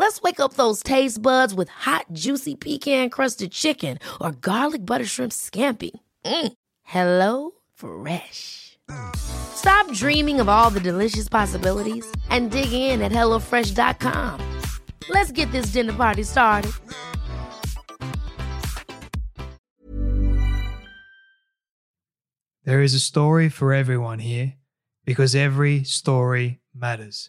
Let's wake up those taste buds with hot, juicy pecan crusted chicken or garlic butter shrimp scampi. Mm. Hello Fresh. Stop dreaming of all the delicious possibilities and dig in at HelloFresh.com. Let's get this dinner party started. There is a story for everyone here because every story matters.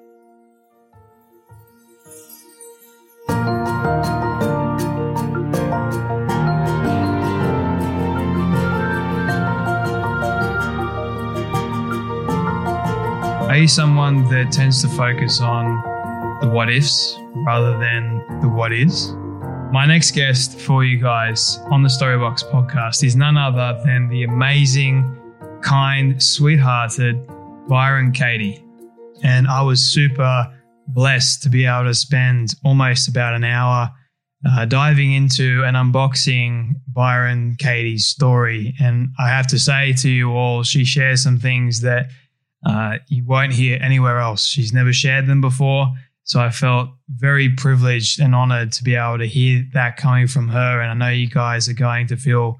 Are you someone that tends to focus on the what ifs rather than the what is? My next guest for you guys on the Storybox podcast is none other than the amazing, kind, sweethearted Byron Katie. And I was super blessed to be able to spend almost about an hour uh, diving into and unboxing Byron Katie's story. And I have to say to you all, she shares some things that uh, you won't hear anywhere else. She's never shared them before. So I felt very privileged and honored to be able to hear that coming from her. And I know you guys are going to feel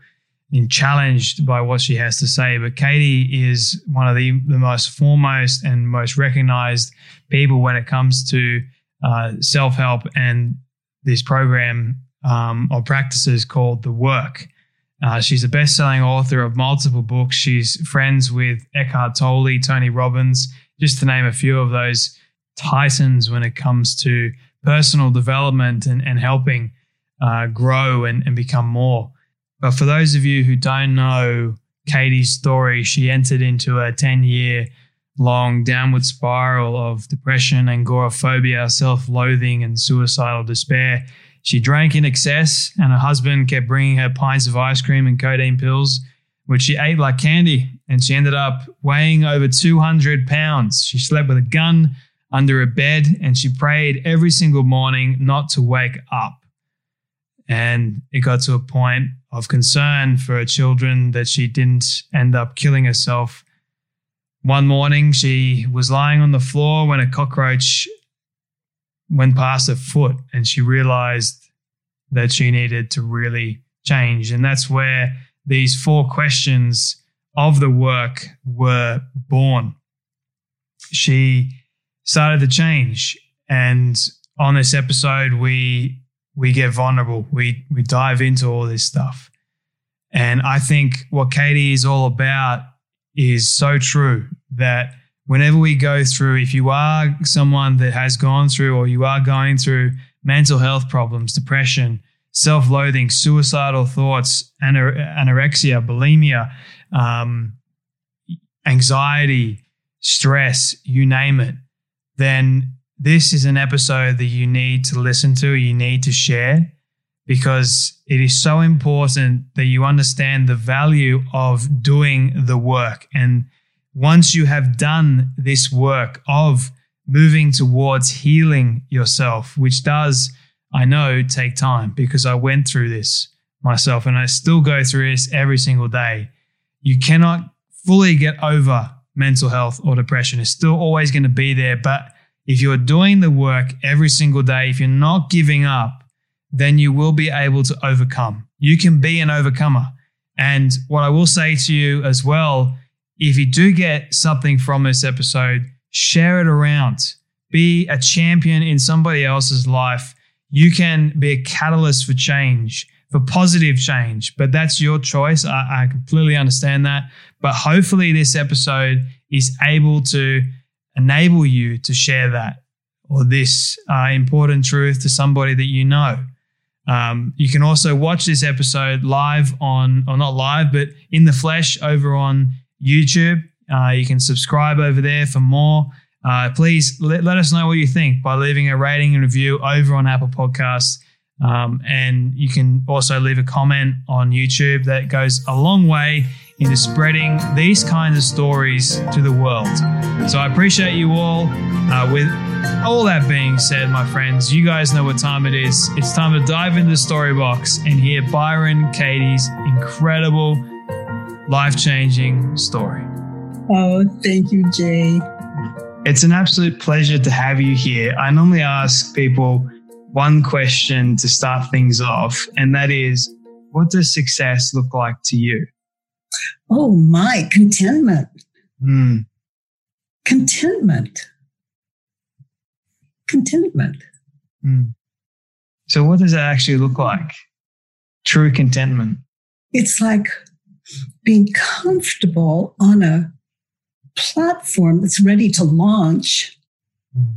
challenged by what she has to say. But Katie is one of the, the most foremost and most recognized people when it comes to uh, self help and this program um, or practices called The Work. Uh, she's a best selling author of multiple books. She's friends with Eckhart Tolle, Tony Robbins, just to name a few of those titans when it comes to personal development and, and helping uh, grow and, and become more. But for those of you who don't know Katie's story, she entered into a 10 year long downward spiral of depression, agoraphobia, self loathing, and suicidal despair. She drank in excess, and her husband kept bringing her pints of ice cream and codeine pills, which she ate like candy. And she ended up weighing over 200 pounds. She slept with a gun under a bed and she prayed every single morning not to wake up. And it got to a point of concern for her children that she didn't end up killing herself. One morning, she was lying on the floor when a cockroach went past her foot and she realized that she needed to really change. And that's where these four questions of the work were born. She started to change. And on this episode, we we get vulnerable. We we dive into all this stuff. And I think what Katie is all about is so true that whenever we go through, if you are someone that has gone through or you are going through mental health problems, depression, self loathing, suicidal thoughts, anorexia, bulimia, um, anxiety, stress, you name it, then this is an episode that you need to listen to, you need to share, because it is so important that you understand the value of doing the work. And once you have done this work of moving towards healing yourself, which does, I know, take time because I went through this myself and I still go through this every single day. You cannot fully get over mental health or depression It's still always going to be there. But if you're doing the work every single day, if you're not giving up, then you will be able to overcome. You can be an overcomer. And what I will say to you as well, if you do get something from this episode, share it around. Be a champion in somebody else's life. You can be a catalyst for change for positive change. But that's your choice. I, I completely understand that. But hopefully, this episode is able to enable you to share that or this uh, important truth to somebody that you know. Um, you can also watch this episode live on, or not live, but in the flesh over on YouTube. Uh, you can subscribe over there for more. Uh, please let, let us know what you think by leaving a rating and review over on Apple Podcasts. Um, and you can also leave a comment on YouTube that goes a long way into spreading these kinds of stories to the world. So I appreciate you all. Uh, with all that being said, my friends, you guys know what time it is. It's time to dive into the story box and hear Byron Katie's incredible, life changing story. Oh, thank you, Jay. It's an absolute pleasure to have you here. I normally ask people one question to start things off, and that is what does success look like to you? Oh, my contentment. Mm. Contentment. Contentment. Mm. So, what does that actually look like? True contentment. It's like being comfortable on a platform that's ready to launch, mm.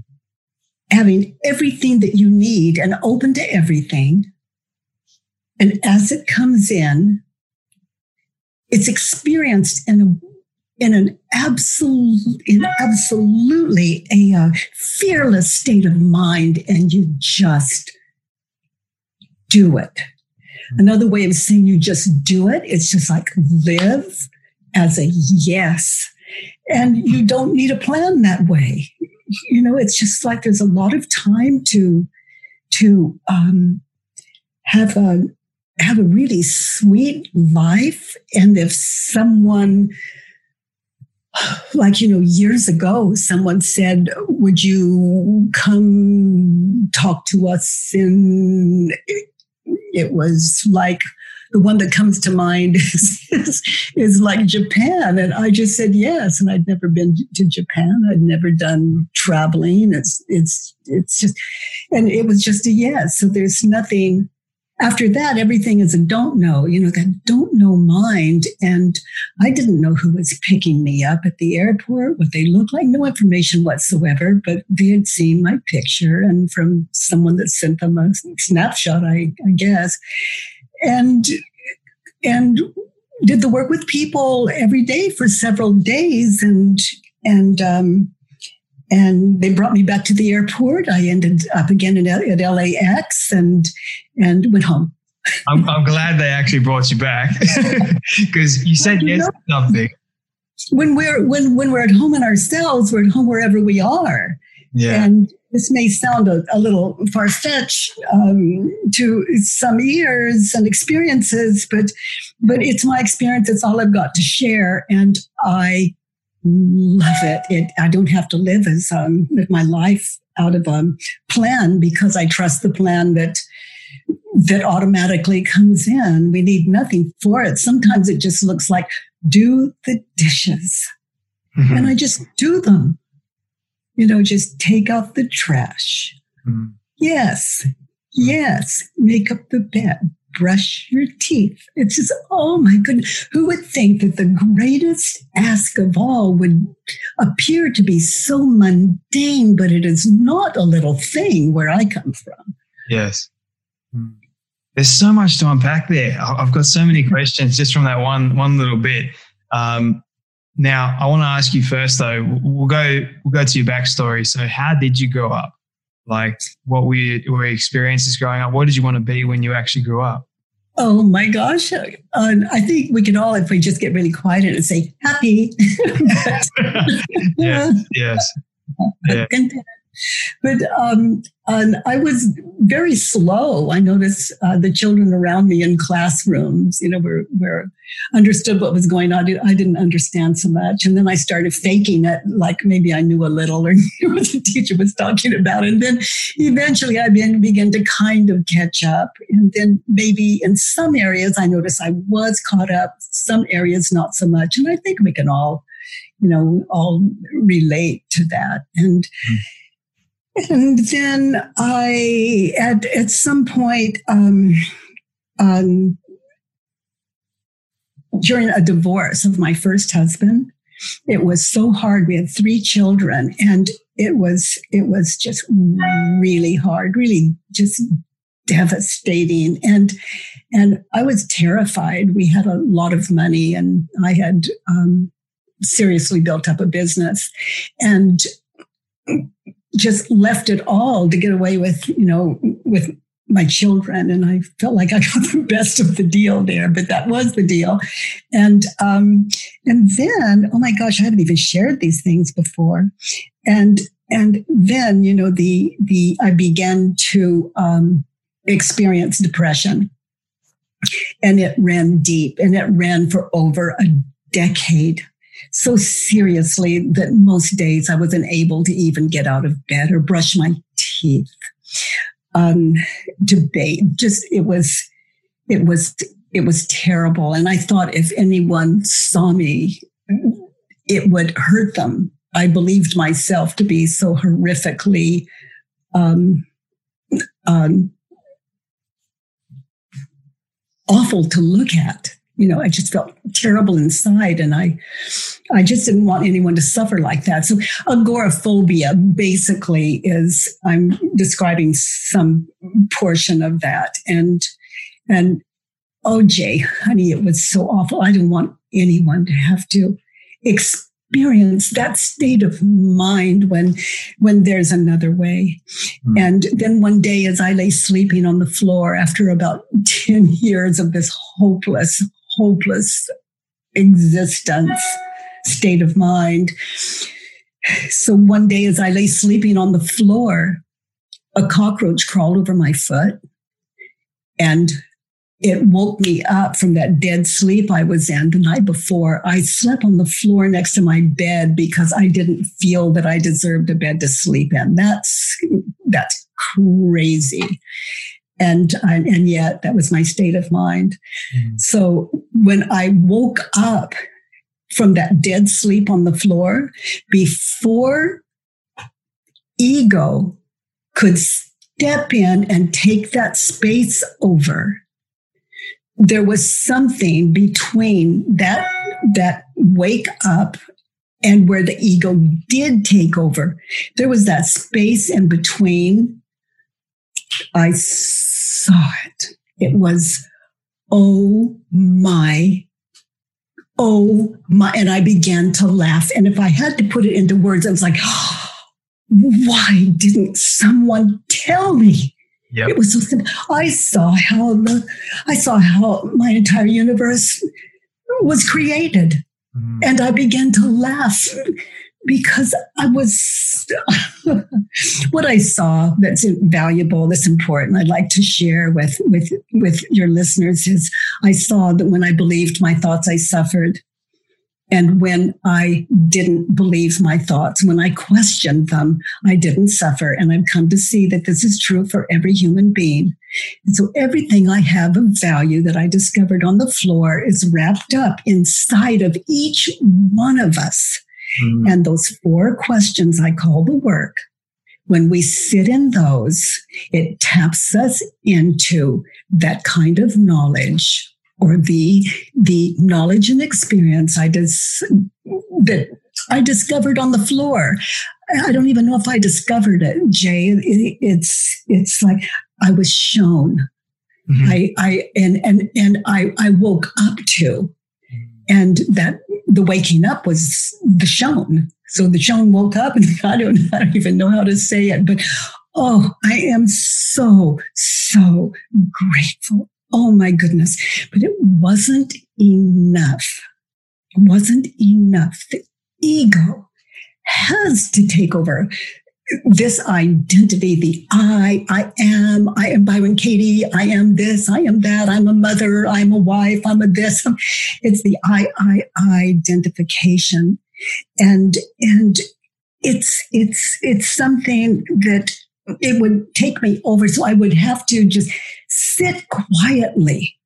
having everything that you need and open to everything. And as it comes in, it's experienced in a in an absolute, in absolutely a uh, fearless state of mind, and you just do it. Another way of saying you just do it, it's just like live as a yes. And you don't need a plan that way. You know, it's just like there's a lot of time to to um, have a have a really sweet life. And if someone, like, you know, years ago, someone said, Would you come talk to us in, it was like, the one that comes to mind is, is, is, like Japan. And I just said yes. And I'd never been to Japan. I'd never done traveling. It's, it's, it's just, and it was just a yes. So there's nothing, after that, everything is a don't know, you know, that don't know mind. And I didn't know who was picking me up at the airport, what they looked like, no information whatsoever, but they had seen my picture and from someone that sent them a snapshot, I, I guess. And, and did the work with people every day for several days and, and, um, and they brought me back to the airport. I ended up again at, at LAX and and went home. I'm, I'm glad they actually brought you back because you said yes to something. When we're when when we're at home in ourselves, we're at home wherever we are. Yeah. And this may sound a, a little far fetched um, to some ears and experiences, but but it's my experience. It's all I've got to share, and I love it. it I don't have to live as um, my life out of a plan because I trust the plan that that automatically comes in. We need nothing for it. Sometimes it just looks like do the dishes, mm-hmm. and I just do them. You know, just take out the trash. Mm-hmm. Yes, yes, make up the bed, brush your teeth. It's just, oh my goodness. Who would think that the greatest ask of all would appear to be so mundane, but it is not a little thing where I come from? Yes. There's so much to unpack there. I've got so many questions just from that one one little bit. Um, now, I want to ask you first, though. We'll go we'll go to your backstory. So, how did you grow up? Like, what we were experiences growing up? What did you want to be when you actually grew up? Oh my gosh. Uh, I think we can all, if we just get really quiet and say happy. yes. yes. Yeah but um, I was very slow. I noticed uh, the children around me in classrooms, you know, were, were understood what was going on. I didn't understand so much. And then I started faking it, like maybe I knew a little or knew what the teacher was talking about. And then eventually I began, began to kind of catch up. And then maybe in some areas I noticed I was caught up, some areas not so much. And I think we can all, you know, all relate to that. And, mm and then I, at, at some point, um, um, during a divorce of my first husband, it was so hard. We had three children, and it was it was just really hard, really just devastating. And and I was terrified. We had a lot of money, and I had um, seriously built up a business, and just left it all to get away with you know with my children. And i felt like i got the best of the deal there but that was the deal. And um and then oh my gosh i haven't even shared these things before. And and then you know the the i began to um experience depression. And it ran deep and it ran for over a decade so seriously that most days I wasn't able to even get out of bed or brush my teeth. Um, debate, just it was, it was, it was terrible. And I thought if anyone saw me, it would hurt them. I believed myself to be so horrifically um, um, awful to look at you know, I just felt terrible inside and I, I just didn't want anyone to suffer like that. So agoraphobia basically is, I'm describing some portion of that. And, and oh, Jay, honey, it was so awful. I didn't want anyone to have to experience experience that state of mind when when there's another way mm. and then one day as i lay sleeping on the floor after about 10 years of this hopeless hopeless existence state of mind. So one day, as I lay sleeping on the floor, a cockroach crawled over my foot and it woke me up from that dead sleep I was in the night before. I slept on the floor next to my bed because I didn't feel that I deserved a bed to sleep in. That's that's crazy and and yet that was my state of mind. Mm. so when i woke up from that dead sleep on the floor before ego could step in and take that space over there was something between that that wake up and where the ego did take over. There was that space in between. I saw it. It was, oh my, oh my. And I began to laugh. And if I had to put it into words, I was like, oh, why didn't someone tell me? Yep. It was so simple. I saw how the, I saw how my entire universe was created. Mm. And I began to laugh because I was what I saw that's valuable, that's important. I'd like to share with with with your listeners is I saw that when I believed my thoughts, I suffered. And when I didn't believe my thoughts, when I questioned them, I didn't suffer. And I've come to see that this is true for every human being. And so everything I have of value that I discovered on the floor is wrapped up inside of each one of us. Mm-hmm. And those four questions I call the work, when we sit in those, it taps us into that kind of knowledge or the, the knowledge and experience I dis- that I discovered on the floor. I don't even know if I discovered it, Jay. It, it's, it's like I was shown. Mm-hmm. I, I, and, and, and I, I woke up to and that the waking up was the shown. So the shown woke up and I don't, I don't even know how to say it, but oh, I am so, so grateful. Oh my goodness. But it wasn't enough. It wasn't enough. The ego has to take over this identity, the I, I am, I am Byron Katie, I am this, I am that, I'm a mother, I'm a wife, I'm a this. It's the I, I, identification. And, and it's, it's, it's something that it would take me over. So I would have to just sit quietly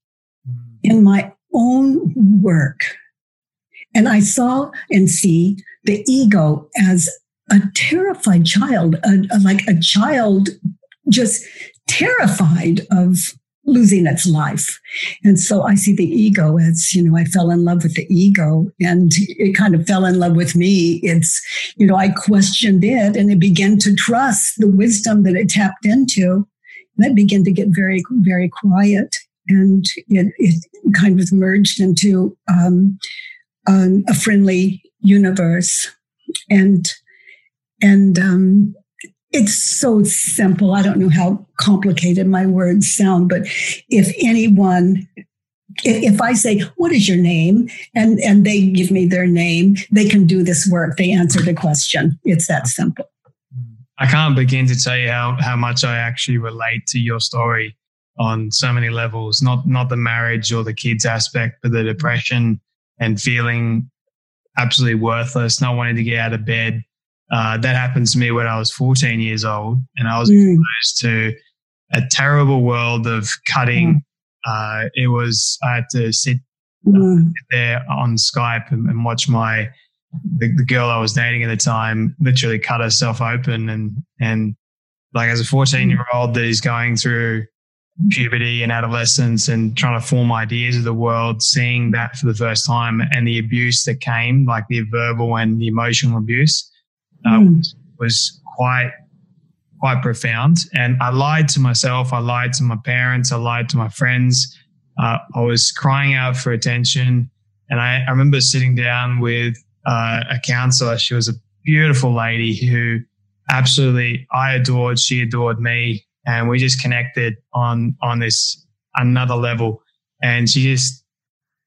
hmm. in my own work. And I saw and see the ego as a terrified child, a, a, like a child just terrified of losing its life. And so I see the ego as, you know, I fell in love with the ego and it kind of fell in love with me. It's, you know, I questioned it and it began to trust the wisdom that it tapped into. And that began to get very, very quiet. And it, it kind of merged into um, um, a friendly universe. And and um, it's so simple. I don't know how complicated my words sound, but if anyone if I say, what is your name? And, and they give me their name, they can do this work. They answer the question. It's that simple. I can't begin to tell you how, how much I actually relate to your story on so many levels, not, not the marriage or the kids aspect, but the depression and feeling absolutely worthless, not wanting to get out of bed, uh, that happened to me when I was 14 years old, and I was mm. exposed to a terrible world of cutting. Mm. Uh, it was I had to sit mm. there on Skype and, and watch my the, the, girl I was dating at the time literally cut herself open, and and like as a 14 year old that is going through puberty and adolescence and trying to form ideas of the world, seeing that for the first time and the abuse that came, like the verbal and the emotional abuse uh, mm. was quite quite profound. And I lied to myself. I lied to my parents. I lied to my friends. Uh, I was crying out for attention. And I, I remember sitting down with uh, a counselor. She was a beautiful lady who absolutely I adored. She adored me, and we just connected on on this another level. And she just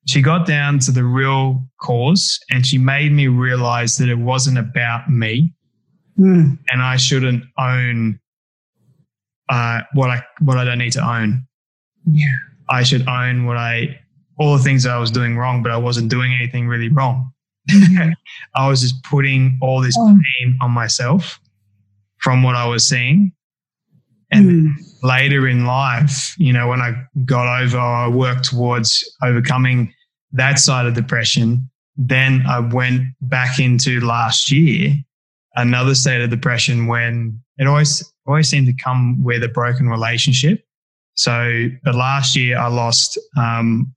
she got down to the real cause and she made me realize that it wasn't about me mm. and I shouldn't own uh, what I what I don't need to own. Yeah. I should own what I all the things that I was doing wrong, but I wasn't doing anything really wrong. I was just putting all this oh. pain on myself from what I was seeing. And mm. later in life, you know, when I got over, I worked towards overcoming that side of depression. Then I went back into last year, another state of depression when it always, always seemed to come with a broken relationship. So the last year I lost, um,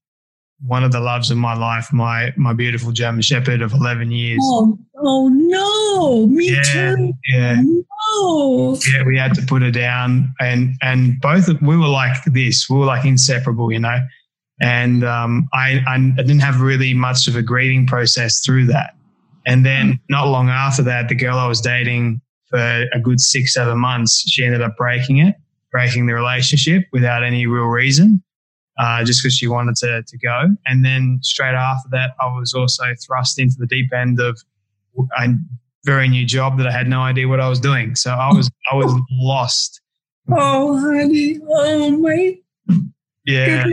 one of the loves of my life, my my beautiful German Shepherd of eleven years. Oh, oh no, me yeah, too. Yeah, no. Yeah, we had to put her down, and and both of, we were like this. We were like inseparable, you know. And um, I, I didn't have really much of a grieving process through that. And then not long after that, the girl I was dating for a good six, seven months, she ended up breaking it, breaking the relationship without any real reason uh, just because she wanted to, to go. And then straight after that, I was also thrust into the deep end of a very new job that I had no idea what I was doing. So I was I was lost. Oh, honey, oh my. Yeah.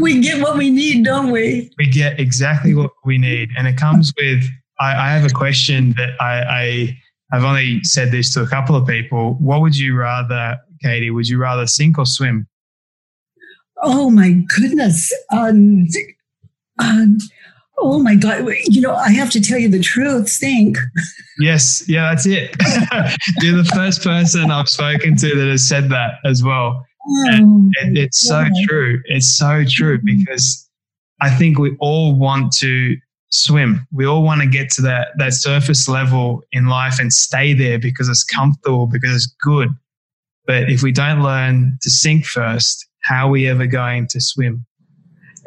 We get what we need, don't we? We get exactly what we need, and it comes with. I, I have a question that I, I I've only said this to a couple of people. What would you rather, Katie? Would you rather sink or swim? Oh my goodness. Um, um, oh my God. You know, I have to tell you the truth. Sink. Yes. Yeah, that's it. You're the first person I've spoken to that has said that as well. Oh, it, it's so true. It's so true mm-hmm. because I think we all want to swim. We all want to get to that, that surface level in life and stay there because it's comfortable, because it's good. But if we don't learn to sink first, how are we ever going to swim?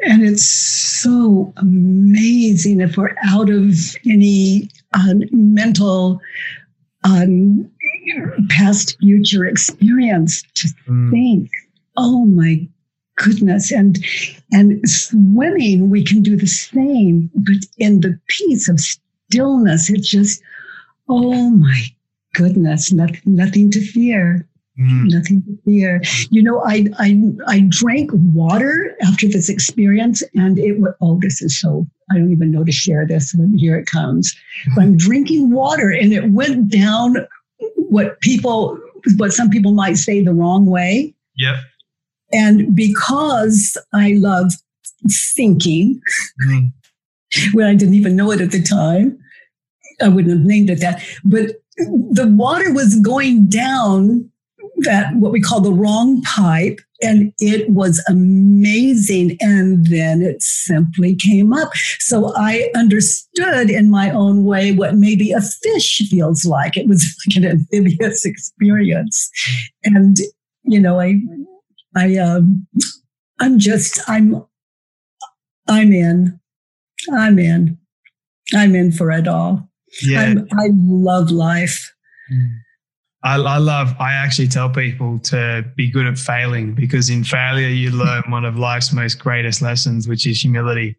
And it's so amazing if we're out of any uh, mental um, past future experience to mm. think, oh my goodness. And and swimming, we can do the same, but in the peace of stillness, it just, oh my goodness, nothing, nothing to fear. Mm. Nothing to fear. You know, I, I I drank water after this experience, and it was oh, this is so I don't even know to share this. And here it comes. But I'm drinking water, and it went down what people, what some people might say, the wrong way. Yep. And because I love thinking, mm. when I didn't even know it at the time, I wouldn't have named it that. But the water was going down that what we call the wrong pipe and it was amazing. And then it simply came up. So I understood in my own way what maybe a fish feels like. It was like an amphibious experience. And, you know, I, I, um, I'm just, I'm, I'm in, I'm in, I'm in for it all. Yeah. I'm, I love life. Mm. I, I, love, I actually tell people to be good at failing because in failure, you learn one of life's most greatest lessons, which is humility.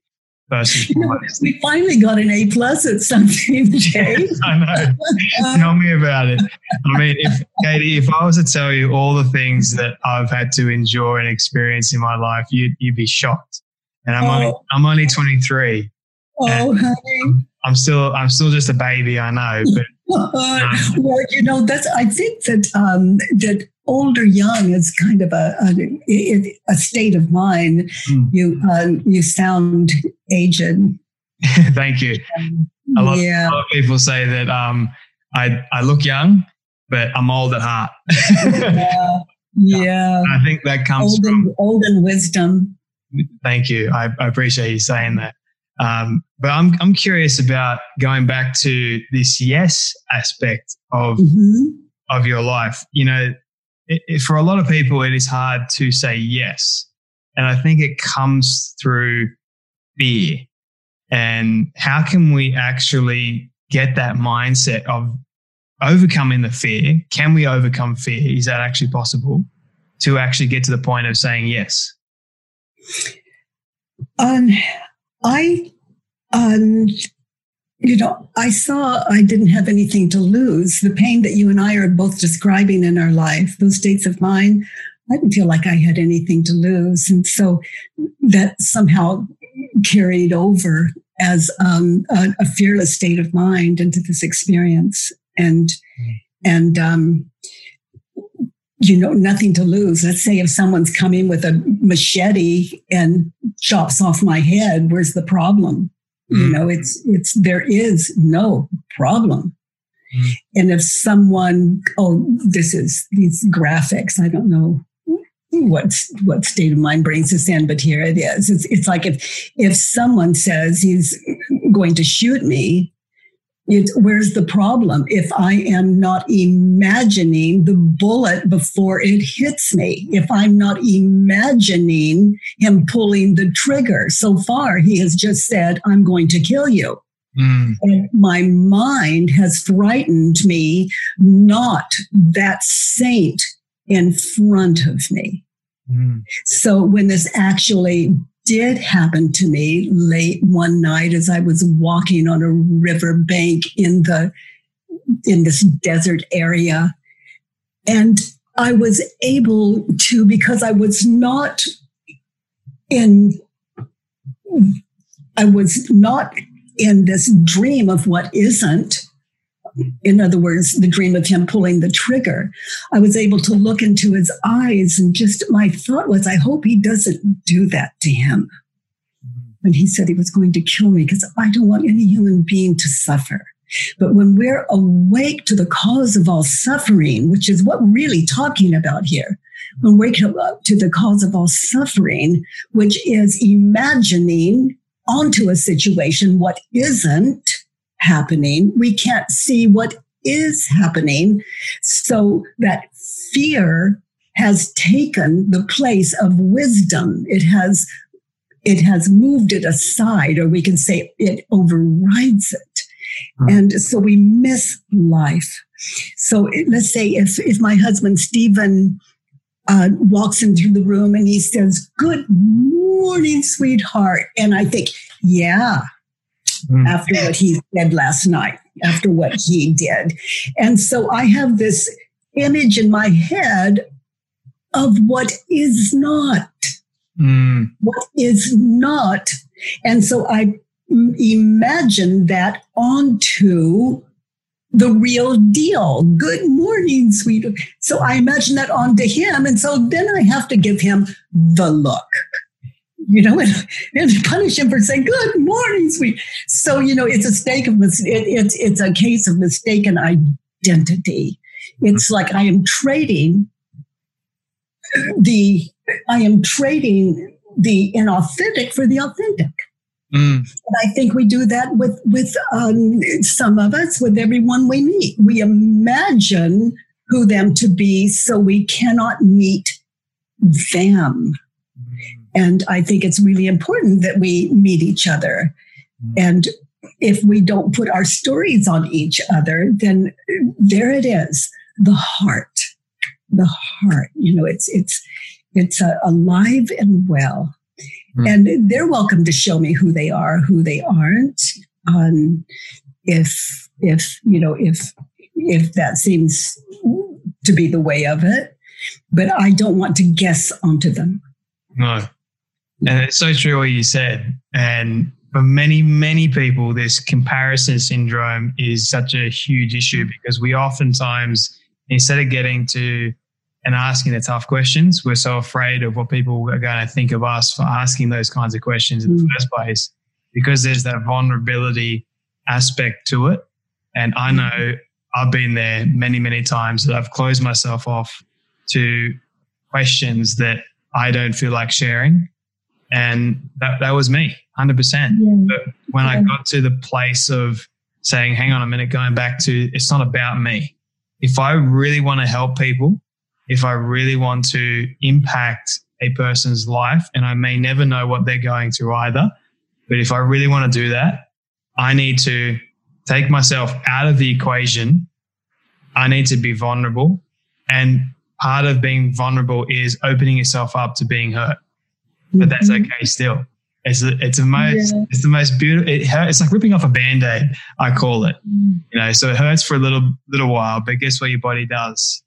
First you know, we finally got an A plus at something, Jay. I know. tell me about it. I mean, if Katie, if I was to tell you all the things that I've had to endure and experience in my life, you'd, you'd be shocked. And I'm oh. only, I'm only 23. Oh, honey. I'm still, I'm still just a baby. I know, but well, you know, that's. I think that um, that older young is kind of a a, a state of mind. Mm. You um, you sound aged. Thank you. A lot, yeah. a lot, of people say that um, I I look young, but I'm old at heart. yeah, yeah. I think that comes old from old and wisdom. Thank you. I, I appreciate you saying that. Um, but I'm I'm curious about going back to this yes aspect of mm-hmm. of your life. You know, it, it, for a lot of people, it is hard to say yes, and I think it comes through fear. And how can we actually get that mindset of overcoming the fear? Can we overcome fear? Is that actually possible to actually get to the point of saying yes? Um, I, um, you know, I saw I didn't have anything to lose. The pain that you and I are both describing in our life, those states of mind, I didn't feel like I had anything to lose. And so that somehow carried over as um, a, a, fearless state of mind into this experience. And, and, um, you know, nothing to lose. Let's say if someone's coming with a machete and chops off my head, where's the problem? Mm. You know, it's, it's, there is no problem. Mm. And if someone, oh, this is these graphics, I don't know what what state of mind brings us in, but here it is. It's, it's like if if someone says he's going to shoot me, it, where's the problem? If I am not imagining the bullet before it hits me, if I'm not imagining him pulling the trigger, so far he has just said, I'm going to kill you. Mm. And my mind has frightened me, not that saint in front of me. Mm. So when this actually did happen to me late one night as I was walking on a river bank in the in this desert area. And I was able to, because I was not in, I was not in this dream of what isn't. In other words, the dream of him pulling the trigger. I was able to look into his eyes and just my thought was, I hope he doesn't do that to him. Mm-hmm. When he said he was going to kill me because I don't want any human being to suffer. But when we're awake to the cause of all suffering, which is what we're really talking about here, when we wake up to the cause of all suffering, which is imagining onto a situation what isn't happening, we can't see what is happening. So that fear has taken the place of wisdom. It has it has moved it aside, or we can say it overrides it. Hmm. And so we miss life. So let's say if, if my husband, Stephen, uh, walks into the room and he says, Good morning, sweetheart. And I think, Yeah, mm. after what he said last night, after what he did. And so I have this image in my head of what is not, mm. what is not. And so I imagine that onto the real deal. Good morning, sweet. So I imagine that onto him. And so then I have to give him the look, you know, and, and punish him for saying, good morning, sweet. So, you know, it's a stake of, it, it's, it's a case of mistaken identity. It's like I am trading the I am trading the inauthentic for the authentic. Mm. And I think we do that with with um, some of us, with everyone we meet. We imagine who them to be, so we cannot meet them. And I think it's really important that we meet each other. And if we don't put our stories on each other, then there it is, the heart, the heart. You know, it's it's it's uh, alive and well, Mm. and they're welcome to show me who they are, who they aren't. Um, if if you know if if that seems to be the way of it, but I don't want to guess onto them. No. And it's so true what you said. And for many, many people, this comparison syndrome is such a huge issue mm. because we oftentimes, instead of getting to and asking the tough questions, we're so afraid of what people are going to think of us for asking those kinds of questions in the Mm. first place because there's that vulnerability aspect to it. And I mm. know I've been there many, many times that I've closed myself off to questions that I don't feel like sharing. And that, that was me, 100%. But when I got to the place of saying, hang on a minute, going back to it's not about me. If I really want to help people, if I really want to impact a person's life, and I may never know what they're going through either, but if I really want to do that, I need to take myself out of the equation. I need to be vulnerable. And part of being vulnerable is opening yourself up to being hurt but that's Mhm. okay still. It's a, it's the most Yeah. it's the most beautiful. It hurt, it's like ripping off a band aid. I call it. You know, so it hurts for a little little while, but guess what your body does?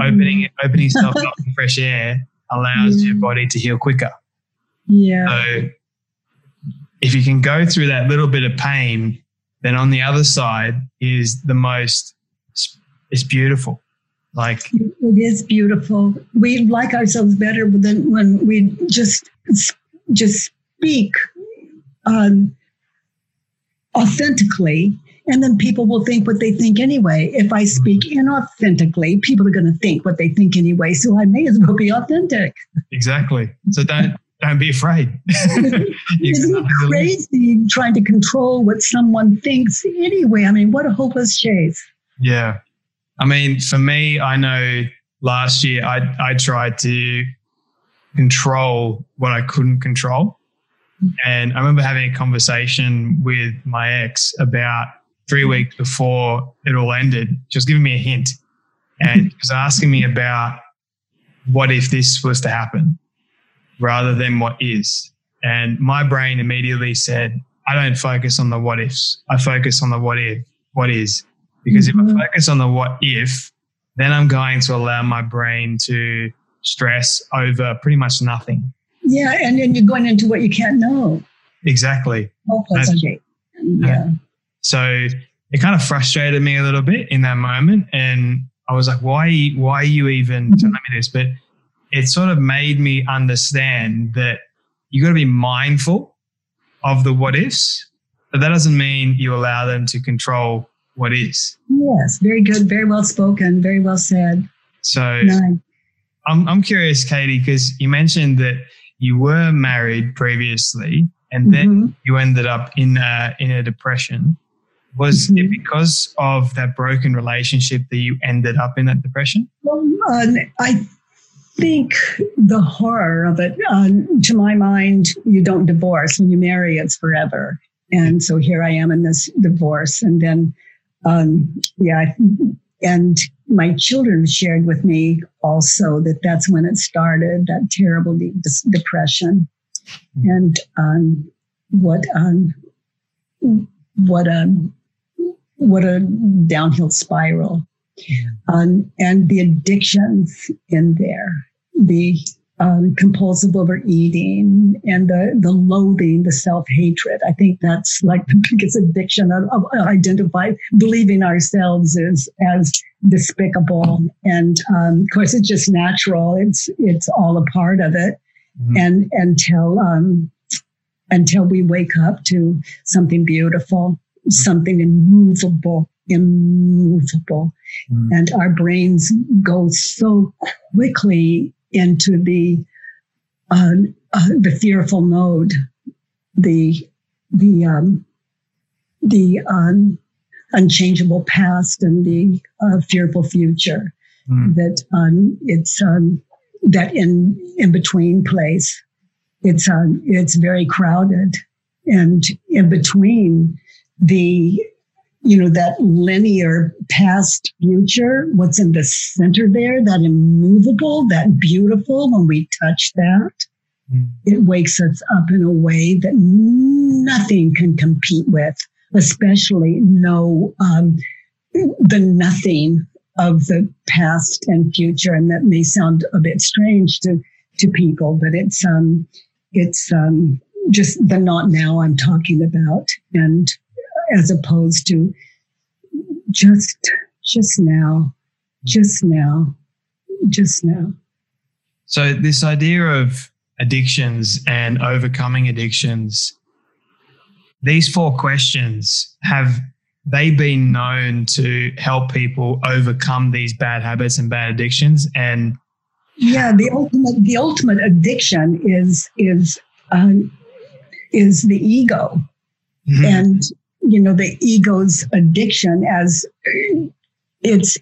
Opening it, opening yourself up to fresh air allows your body to heal quicker. Yeah. So if you can go through that little bit of pain, then on the other side is the most. It's beautiful. Like It is beautiful. We like ourselves better than when we just just speak um, authentically, and then people will think what they think anyway. If I speak inauthentically, people are going to think what they think anyway. So I may as well be authentic. exactly. So don't don't be afraid. Isn't it nothing to lose. crazy trying to control what someone thinks anyway? I mean, what a hopeless chase. Yeah. I mean, for me, I know last year I, I tried to control what I couldn't control. And I remember having a conversation with my ex about three weeks before it all ended. She was giving me a hint and she was asking me about what if this was to happen rather than what is. And my brain immediately said, I don't focus on the what ifs. I focus on the what if, what is. Because if Mhm. I focus on the what if, then I'm going to allow my brain to stress over pretty much nothing. Yeah, and then you're going into what you can't know. Exactly. Oh, that's- Yeah. So it kind of frustrated me a little bit in that moment. And I was like, why, why are you even mm-hmm. telling me this? But it sort of made me understand that you got to be mindful of the what ifs, but that doesn't mean you allow them to control what is. Yes, very good, very well spoken, very well said. So. I'm, I'm curious, Katie, because you mentioned that you were married previously and then Mhm. you ended up in a, in a depression. Was it Mhm. because of that broken relationship that you ended up in that depression? Well, um, I think the horror of it, um, to my mind, you don't divorce. When you marry, it's forever. And so here I am in this divorce. And then, um, yeah, and my children shared with me also that that's when it started, that terrible depression. And um, what, um, what a, what a downhill spiral. Um, and the addictions in there, the um, compulsive overeating and the, the loathing, the self hatred. I think that's like the biggest addiction of, of identify believing ourselves as as despicable. And um, of course, it's just natural. It's it's all a part of it. Mhm. And until um, until we wake up to something beautiful, something immovable, immovable Mm. and our brains go so quickly into the uh, uh, the fearful mode, the the um, the um, unchangeable past and the uh, fearful future. Mm. That um, it's um, that in in between place. It's um, it's very crowded, and in between the you know that linear past future what's in the center there that immovable that beautiful when we touch that mm. it wakes us up in a way that nothing can compete with especially no um, the nothing of the past and future. And that may sound a bit strange to, to people, but it's, um, it's, um, just the not now I'm talking about. And as opposed to just, just now, just now, just now. So this idea of addictions and overcoming addictions these four questions have they been known to help people overcome these bad habits and bad addictions and yeah the ultimate the ultimate addiction is is um, is the ego mm-hmm. and you know the ego's addiction as it's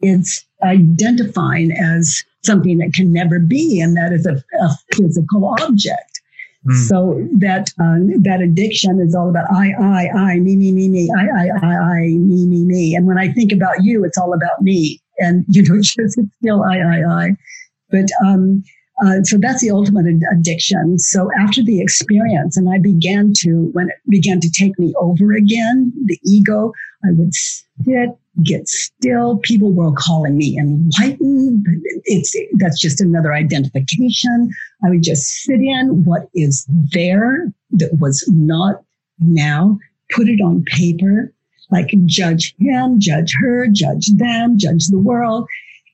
it's identifying as something that can never be and that is a, a physical object Hmm. So that um, that addiction is all about I, I, I, me, me, me, me, I, I, I, I, me, me, me. And when I think about you, it's all about me. And you know, just it's still I, I, I. But um, uh, so that's the ultimate addiction. So after the experience, and I began to, when it began to take me over again, the ego, I would sit, get still. People were calling me enlightened. It's, that's just another identification. I would just sit in what is there that was not now, put it on paper, like judge him, judge her, judge them, judge the world,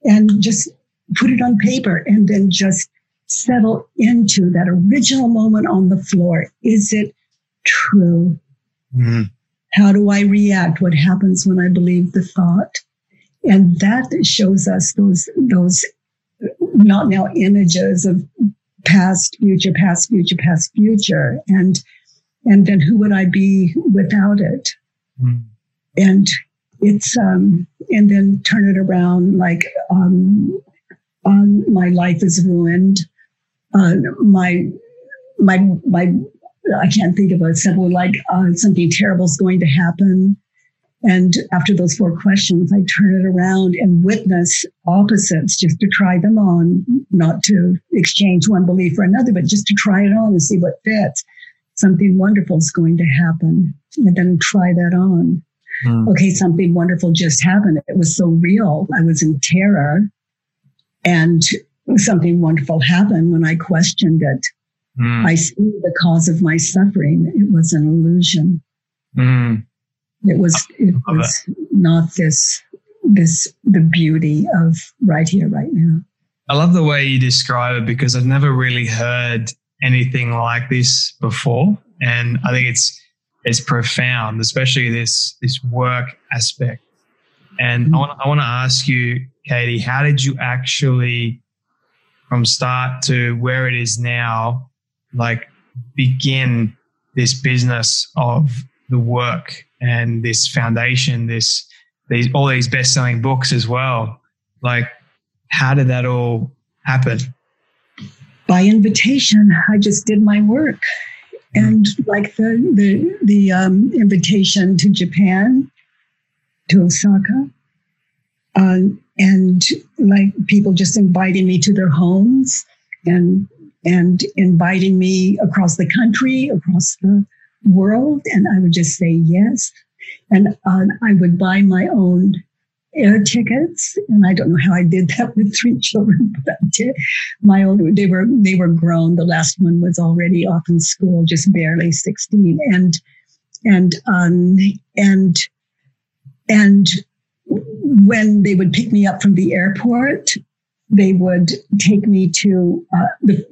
and just put it on paper and then just settle into that original moment on the floor. Is it true? Mm-hmm. How do I react? What happens when I believe the thought? And that shows us those, those not now images of past, future, past, future, past, future. And, and then who would I be without it? Mm. And it's, um, and then turn it around like, um, um, my life is ruined uh, my my my I can't think of a simple like uh, something terrible is going to happen. And after those four questions, I turn it around and witness opposites just to try them on, not to exchange one belief for another, but just to try it on and see what fits. Something wonderful is going to happen. And then try that on. Mm. Okay, something wonderful just happened. It was so real. I was in terror. And something wonderful happened when I questioned it. Mm. I see the cause of my suffering. It was an illusion. Mm. It was it was it. not this this the beauty of right here, right now. I love the way you describe it because I've never really heard anything like this before. And I think it's it's profound, especially this this work aspect. And mm. I want I want to ask you, Katie, how did you actually from start to where it is now, like begin this business of the work and this foundation, this these all these best selling books as well. Like, how did that all happen? By invitation, I just did my work, and like the the the um, invitation to Japan, to Osaka, uh, and like people just inviting me to their homes and and inviting me across the country, across the world, and I would just say yes. And uh, I would buy my own air tickets, and I don't know how I did that with three children, but I did. My own, they were they were grown. The last one was already off in school, just barely sixteen, and and um, and and when they would pick me up from the airport, they would take me to uh, the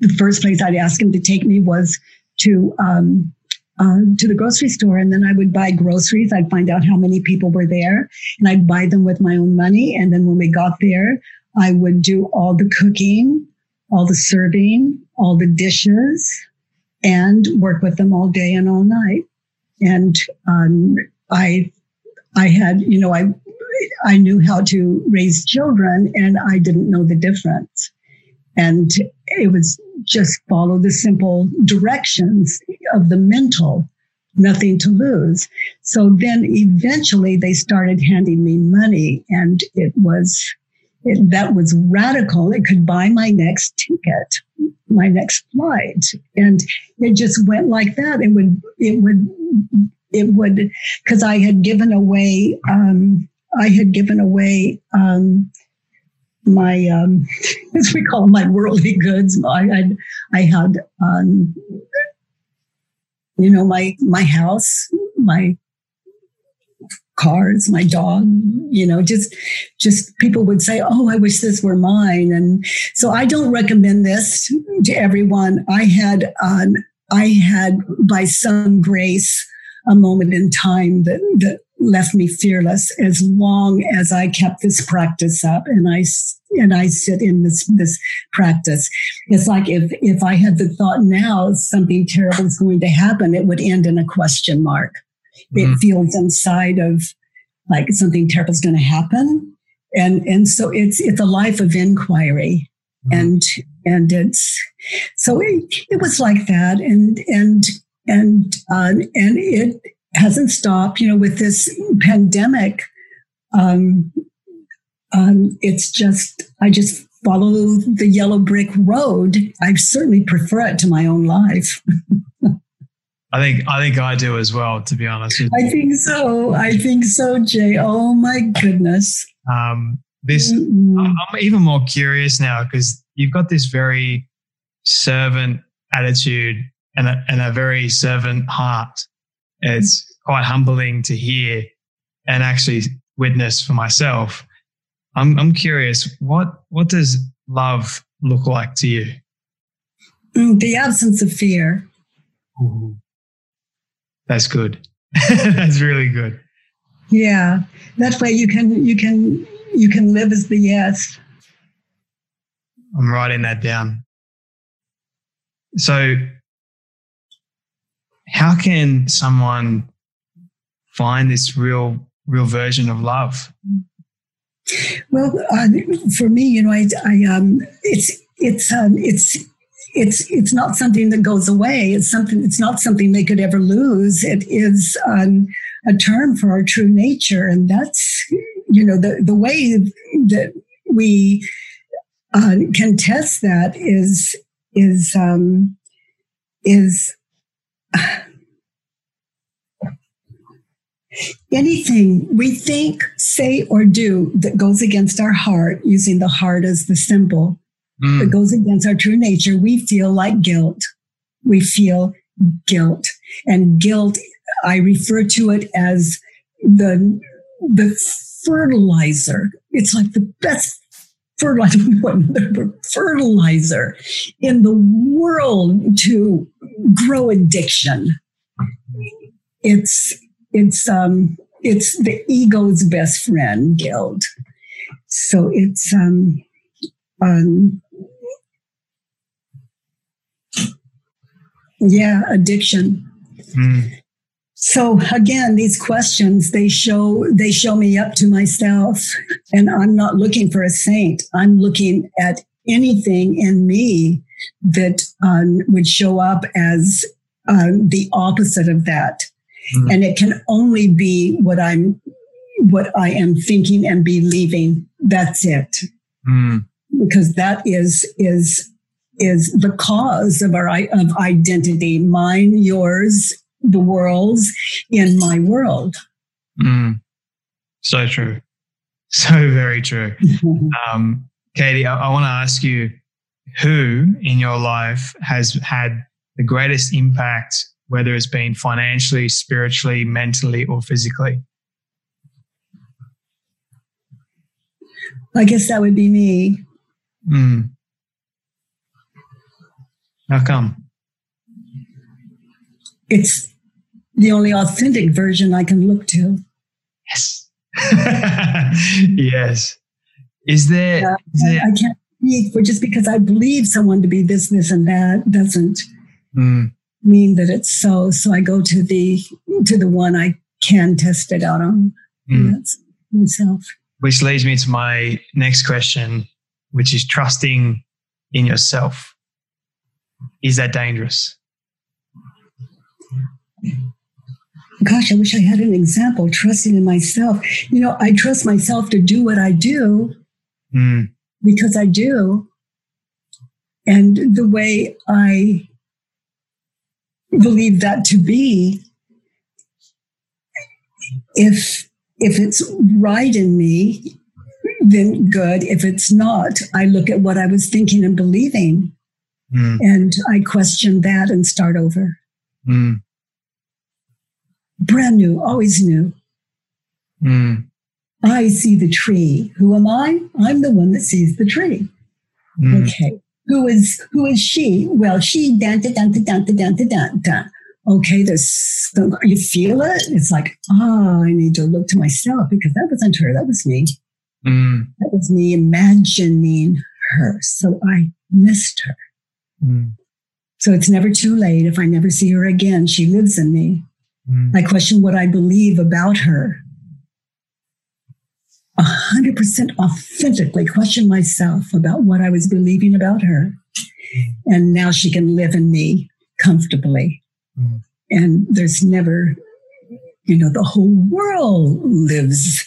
the first place I'd ask them to take me was to um, uh, to the grocery store, and then I would buy groceries. I'd find out how many people were there, and I'd buy them with my own money. And then when we got there, I would do all the cooking. all the serving, all the dishes, and work with them all day and all night. And um, I, I had, you know, I, I knew how to raise children, and I didn't know the difference. And it was just follow the simple directions of the mental, nothing to lose. So then eventually they started handing me money, and it was it, that was radical. It could buy my next ticket, my next flight. And it just went like that. It would, it would, it would, cause I had given away, um, I had given away, um, my, um, as we call them, my worldly goods. I had, I had, um, you know, my, my house, my cars, my dog, you know, just, just people would say, Oh, I wish this were mine. And so I don't recommend this to everyone. I had, um, I had by some grace a moment in time that, that left me fearless as long as I kept this practice up and I, and I sit in this, this practice. It's like if, if I had the thought now something terrible is going to happen, it would end in a question mark it mm-hmm. feels inside of like something terrible is going to happen and and so it's it's a life of inquiry mm-hmm. and and it's so it, it was like that and and and uh, and it hasn't stopped you know with this pandemic um um it's just i just follow the yellow brick road i certainly prefer it to my own life I think I think I do as well. To be honest, I think so. I think so, Jay. Oh my goodness. Um, this mm-hmm. I'm even more curious now because you've got this very servant attitude and a, and a very servant heart. It's quite humbling to hear and actually witness for myself. I'm I'm curious what what does love look like to you? Mm, the absence of fear. Ooh. That's good. That's really good. Yeah. That way you can you can you can live as the yes. I'm writing that down. So how can someone find this real real version of love? Well, uh, for me, you know, I, I um, it's it's um, it's it's it's not something that goes away. It's something. It's not something they could ever lose. It is um, a term for our true nature, and that's you know the the way that we uh, can test that is is um, is. anything we think, say, or do that goes against our heart, using the heart as the symbol, mm. that goes against our true nature, we feel like guilt. We feel guilt. And guilt, I refer to it as the, the fertilizer. It's like the best fertilizer, in the world to grow addiction. It's, it's, um, it's the ego's best friend, guilt. So it's, um, um, Yeah, addiction. Mm. So again, these questions they show they show me up to myself, and I'm not looking for a saint. I'm looking at anything in me that um, would show up as uh, the opposite of that, mm. and it can only be what I'm what I am thinking and believing. That's it, mm. because that is is is the cause of our of identity mine yours the world's in my world mm. so true so very true um, katie i, I want to ask you who in your life has had the greatest impact whether it's been financially spiritually mentally or physically i guess that would be me mm. How come? It's the only authentic version I can look to. Yes. yes. Is there, is there, I can't speak for just because I believe someone to be this, this, and that doesn't Mm. mean that it's so. So I go to the to the one I can test it out on. Mm. And That's myself. Which leads me to my next question, which is trusting in yourself. Is that dangerous? Gosh, I wish I had an example. Trusting in myself. You know, I trust myself to do what I do Mm. because I do. And the way I believe that to be, if if it's right in me, then good. If it's not, I look at what I was thinking and believing Mm. and I question that and start over. Mm. Brand new, always new. Mm. I see the tree. Who am I? I'm the one that sees the tree. Mm. Okay. Who is who is she? Well, she danta danta danta danta danta. Okay, there's you feel it. It's like, ah, I need to look to myself because that wasn't her. That was me. Mm. That was me imagining her. So I missed her. Mm. So it's never too late. If I never see her again, she lives in me. Mm. I question what I believe about her. A hundred percent authentically question myself about what I was believing about her. And now she can live in me comfortably. Mm. And there's never, you know, the whole world lives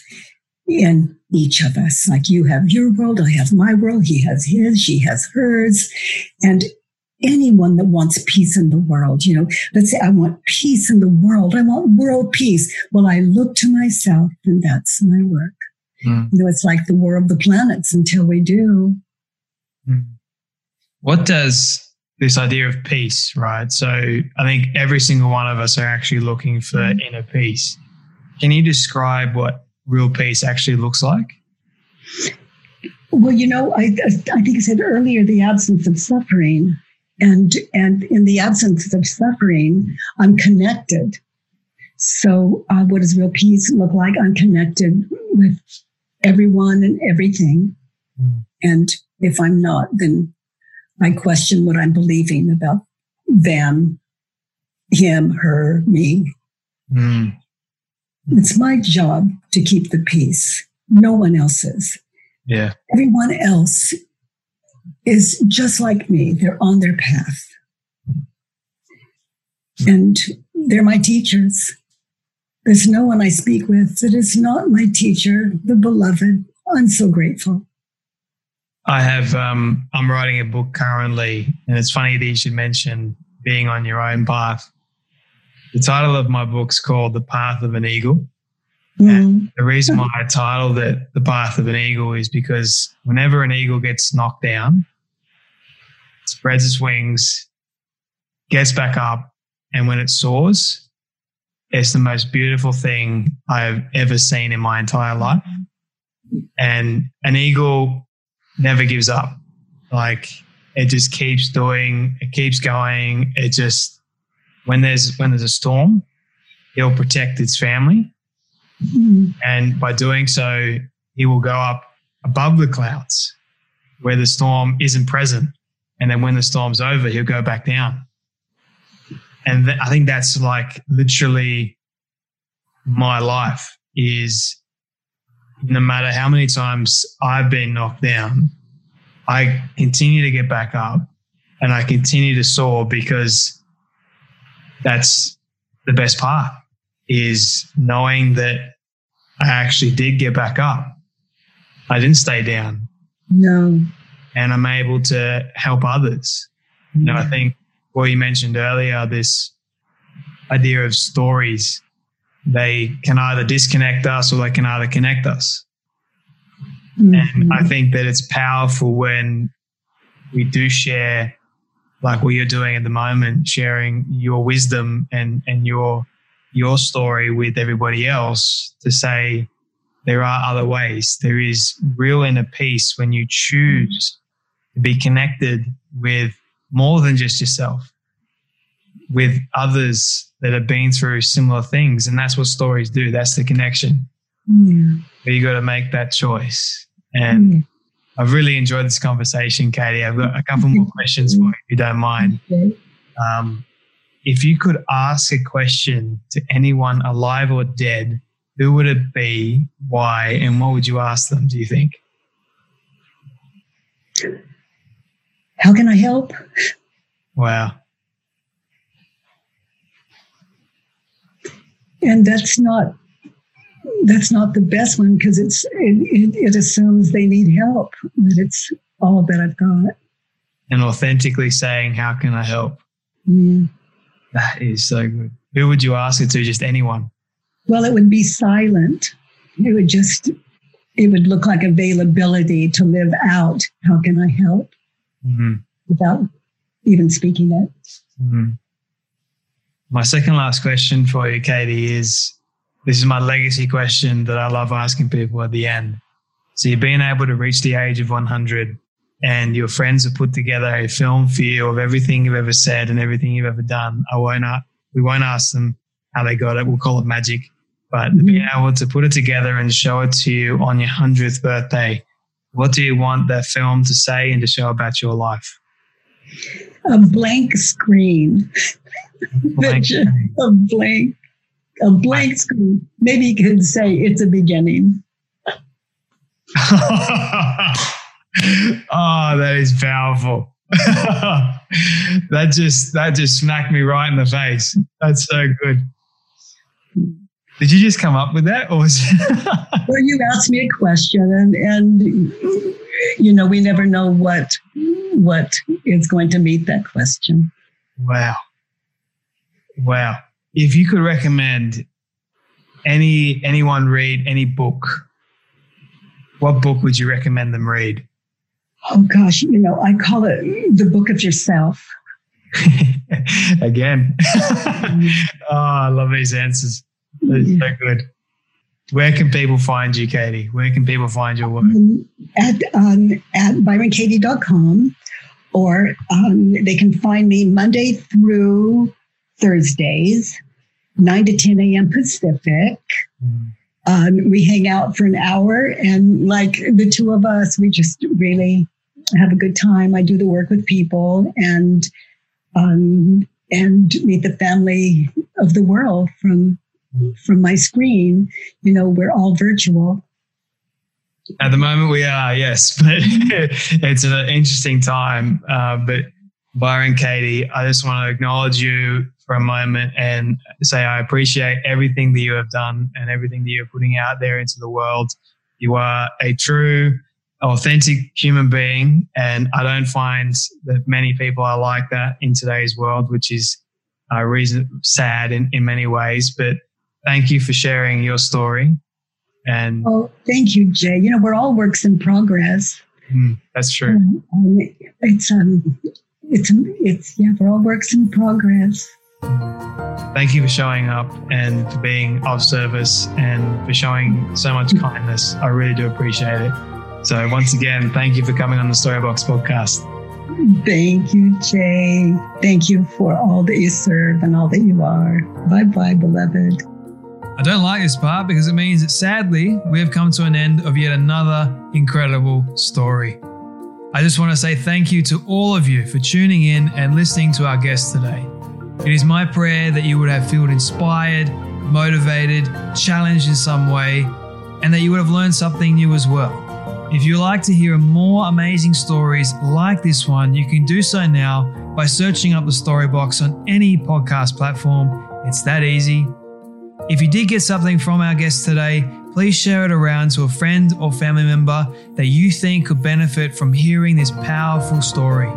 in each of us. Like you have your world, I have my world, he has his, she has hers. And anyone that wants peace in the world, you know, let's say I want peace in the world, I want world peace. Well, I look to myself and that's my work. Mm. You know, it's like the war of the planets until we do. Mm. What does this idea of peace, right? So I think every single one of us are actually looking for inner peace. Can you describe what real peace actually looks like? Well, you know, I, I think I said earlier the absence of suffering. And, and in the absence of suffering, I'm connected. So, uh, what does real peace look like? I'm connected with everyone and everything. Mm. And if I'm not, then I question what I'm believing about them, him, her, me. Mm. It's my job to keep the peace. No one else's. Yeah. Everyone else is just like me. They're on their path. And they're my teachers. There's no one I speak with that is not my teacher, the beloved. I'm so grateful. I have, um, I'm writing a book currently, and it's funny that you should mention being on your own path. The title of my book's called The Path of an Eagle. Mm. The reason why I titled it The Path of an Eagle is because whenever an eagle gets knocked down, spreads its wings, gets back up, and when it soars, it's the most beautiful thing I've ever seen in my entire life. And an eagle never gives up. Like it just keeps doing, it keeps going. It just when there's when there's a storm, it'll protect its family. Mm. And by doing so, he will go up above the clouds where the storm isn't present. And then when the storm's over, he'll go back down. And th- I think that's like literally my life is no matter how many times I've been knocked down, I continue to get back up and I continue to soar because that's the best part is knowing that I actually did get back up. I didn't stay down No. and I'm able to help others. You know, I think what you mentioned earlier, this idea of stories, they can either disconnect us or they can either connect us. Mhm. And I think that it's powerful when we do share, like what you're doing at the moment, sharing your wisdom and, and your your story with everybody else to say there are other ways. There is real inner peace when you choose to be connected with more than just yourself, with others that have been through similar things. And that's what stories do. That's the connection Yeah. but you got to make that choice. And Mm. I've really enjoyed this conversation, Katie. I've got a couple more questions for you, if you don't mind. Um, if you could ask a question to anyone alive or dead, who would it be, why, and what would you ask them, do you think? How can I help? Wow. And that's not that's not the best one because it's it, it, it, assumes they need help that it's all that I've got. And authentically saying, "How can I help?" Mm. That is so good. Who would you ask it to? Just anyone? Well, it would be silent. It would just it would look like availability to live out. How can I help? Mm-hmm. Without even speaking it. Mm-hmm. My second last question for you, Katie, is this is my legacy question that I love asking people at the end. So you've been able to reach the age of 100 and your friends have put together a film for you of everything you've ever said and everything you've ever done. I won't, we won't ask them how they got it. We'll call it magic, but mm-hmm. being able to put it together and show it to you on your 100th birthday. What do you want that film to say and to show about your life? A blank screen. Blank screen. a blank a blank screen. Maybe you could say it's a beginning. oh, that is powerful. that just that just smacked me right in the face. That's so good. Did you just come up with that, or was well, you asked me a question, and and you know we never know what what is going to meet that question. Wow, wow if you could recommend any anyone read any book, what book would you recommend them read? Oh gosh, you know, I call it the book of yourself. Again. oh, I love these answers. They're so good. Where can people find you, Katie? Where can people find your work? Um, at um, at byronkatie.com or um, they can find me Monday through Thursdays, 9 to 10 a.m. Pacific. Mm. Um, we hang out for an hour, and like the two of us, we just really have a good time. I do the work with people and um, and meet the family of the world from from my screen. You know, we're all virtual. At the moment, we are yes, but it's an interesting time. Uh, but Byron, Katie, I just want to acknowledge you for a moment and say I appreciate everything that you have done and everything that you're putting out there into the world. You are a true, authentic human being, and I don't find that many people are like that in today's world, which is uh, reason sad in, in many ways. But thank you for sharing your story. And oh, thank you, Jay. You know, we're all works in progress. Mm, that's true. Um, it's um, it's it's yeah, we're all works in progress. Thank you for showing up and for being of service and for showing so much mm. kindness. I really do appreciate it. So once again, thank you for coming on the Storybox podcast. Thank you, Jay. Thank you for all that you serve and all that you are. Bye bye, beloved. I don't like this part because it means that sadly, we have come to an end of yet another incredible story. I just want to say thank you to all of you for tuning in and listening to our guest today. It is my prayer that you would have felt inspired, motivated, challenged in some way, and that you would have learned something new as well. If you'd like to hear more amazing stories like this one, you can do so now by searching up the story box on any podcast platform. It's that easy. If you did get something from our guest today, please share it around to a friend or family member that you think could benefit from hearing this powerful story.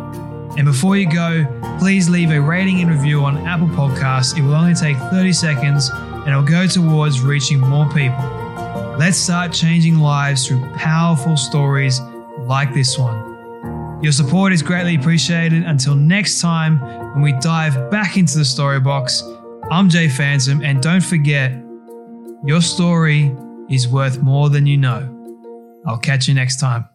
And before you go, please leave a rating and review on Apple Podcasts. It will only take 30 seconds and it'll go towards reaching more people. Let's start changing lives through powerful stories like this one. Your support is greatly appreciated. Until next time, when we dive back into the story box, I'm Jay Phantom, and don't forget, your story is worth more than you know. I'll catch you next time.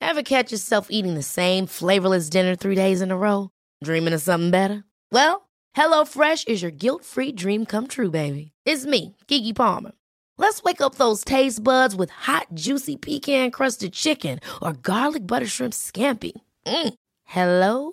Ever catch yourself eating the same flavorless dinner three days in a row? Dreaming of something better? Well, HelloFresh is your guilt free dream come true, baby. It's me, Keke Palmer. Let's wake up those taste buds with hot, juicy pecan crusted chicken or garlic butter shrimp scampi. Mm. Hello